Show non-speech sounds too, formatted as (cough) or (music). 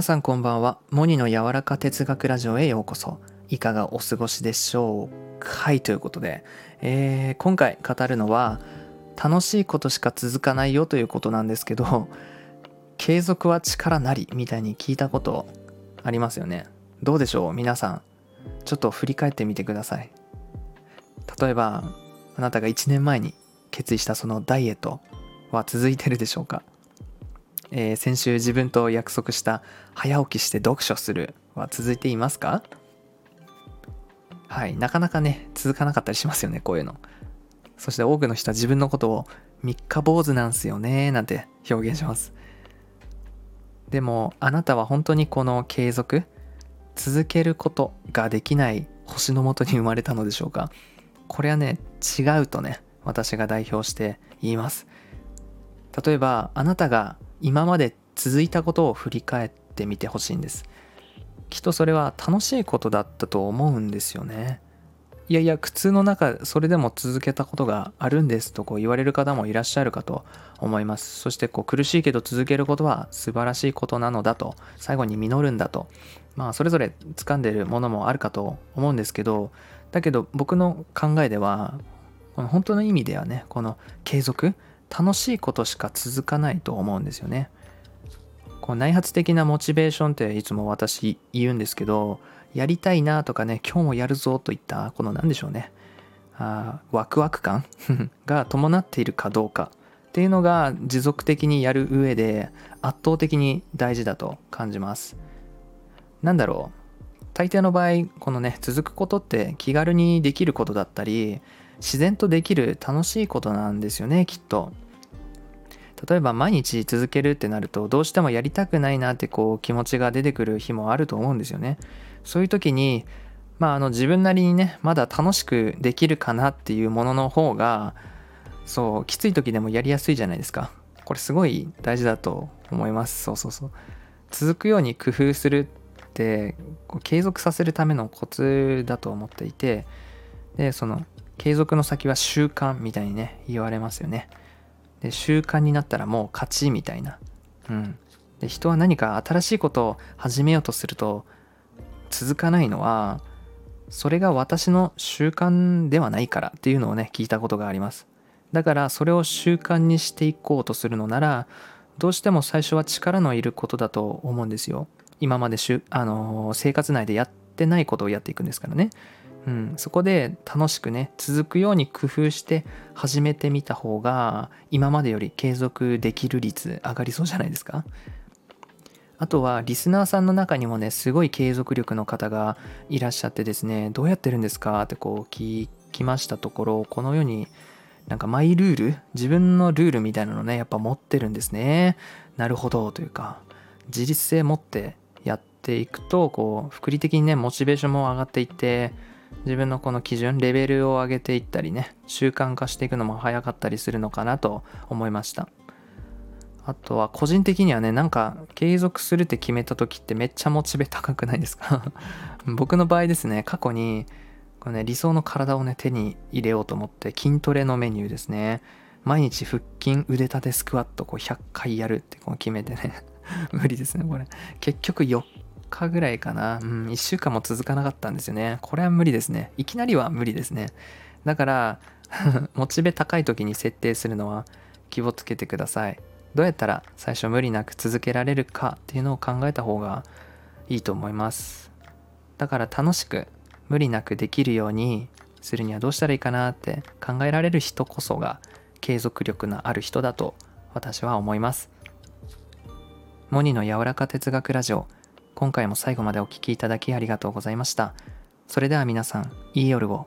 皆さんこんばんは。モニの柔らか哲学ラジオへようこそ。いかがお過ごしでしょうか？いということで、えー、今回語るのは楽しいことしか続かないよということなんですけど継続は力なりみたいに聞いたことありますよね。どうでしょう？皆さんちょっと振り返ってみてください。例えばあなたが1年前に決意したそのダイエットは続いてるでしょうか？えー、先週自分と約束した早起きして読書するは続いていますか？はい、なかなかね、続かなかったりしますよね、こういうの。そして多くの人は自分のことを三日坊主なんすよね、なんて表現します。でも、あなたは本当にこの継続、続けることができない星のもとに生まれたのでしょうか？これはね、違うとね、私が代表して言います。例えば、あなたが今まで続いたことを振り返ってみてほしいんです。きっとそれは楽しいことだったと思うんですよね。いやいや苦痛の中それでも続けたことがあるんですとこう言われる方もいらっしゃるかと思います。そしてこう苦しいけど続けることは素晴らしいことなのだと最後に実るんだと。まあそれぞれ掴んでるものもあるかと思うんですけどだけど僕の考えではこの本当の意味ではねこの継続楽しいことしか続かないと思うんですよね。こう内発的なモチベーションっていつも私言うんですけどやりたいなとかね今日もやるぞといったこの何でしょうねあワクワク感 (laughs) が伴っているかどうかっていうのが持続的にやる上で圧倒的に大事だと感じます。なんだろう大抵の場合このね続くことって気軽にできることだったり自然とできる楽しいことなんですよねきっと。例えば毎日続けるってなるとどうしてもやりたくないなってこう気持ちが出てくる日もあると思うんですよね。そういう時にまああの自分なりにねまだ楽しくできるかなっていうものの方がそうきつい時でもやりやすいじゃないですか。これすごい大事だと思います。そうそうそう。続くように工夫するって継続させるためのコツだと思っていてでその継続の先は習慣みたいにね言われますよね。で習慣になったらもう勝ちみたいな。うん。で人は何か新しいことを始めようとすると続かないのはそれが私の習慣ではないからっていうのをね聞いたことがあります。だからそれを習慣にしていこうとするのならどうしても最初は力のいることだと思うんですよ。今までしゅ、あの生活内でやってないことをやっていくんですからね。うん、そこで楽しくね続くように工夫して始めてみた方が今までより継続できる率上がりそうじゃないですか？あとはリスナーさんの中にもねすごい継続力の方がいらっしゃってですねどうやってるんですかってこう聞きましたところこのようになんかマイルール自分のルールみたいなのねやっぱ持ってるんですね。なるほどというか自立性持ってやっていくとこう福利的にねモチベーションも上がっていって自分のこの基準レベルを上げていったりね習慣化していくのも早かったりするのかなと思いました。あとは個人的にはねなんか継続するって決めた時ってめっちゃモチベ高くないですか？(laughs) 僕の場合ですね過去にこれ、ね、理想の体をね手に入れようと思って筋トレのメニューですね。毎日腹筋腕立てスクワットこう100回やるってこう決めてね。(laughs) 無理ですねこれ。結局4日ぐらいかな。うん、1週間も続かなかったんですよね。これは無理ですね。いきなりは無理ですね。だから、(laughs) モチベ高い時に設定するのは気をつけてください。どうやったら最初無理なく続けられるかっていうのを考えた方がいいと思います。だから楽しく無理なくできるようにするにはどうしたらいいかなって考えられる人こそが継続力のある人だと私は思います。モニの柔らか哲学ラジオ今回も最後までお聴きいただきありがとうございました。それでは皆さん、いい夜を。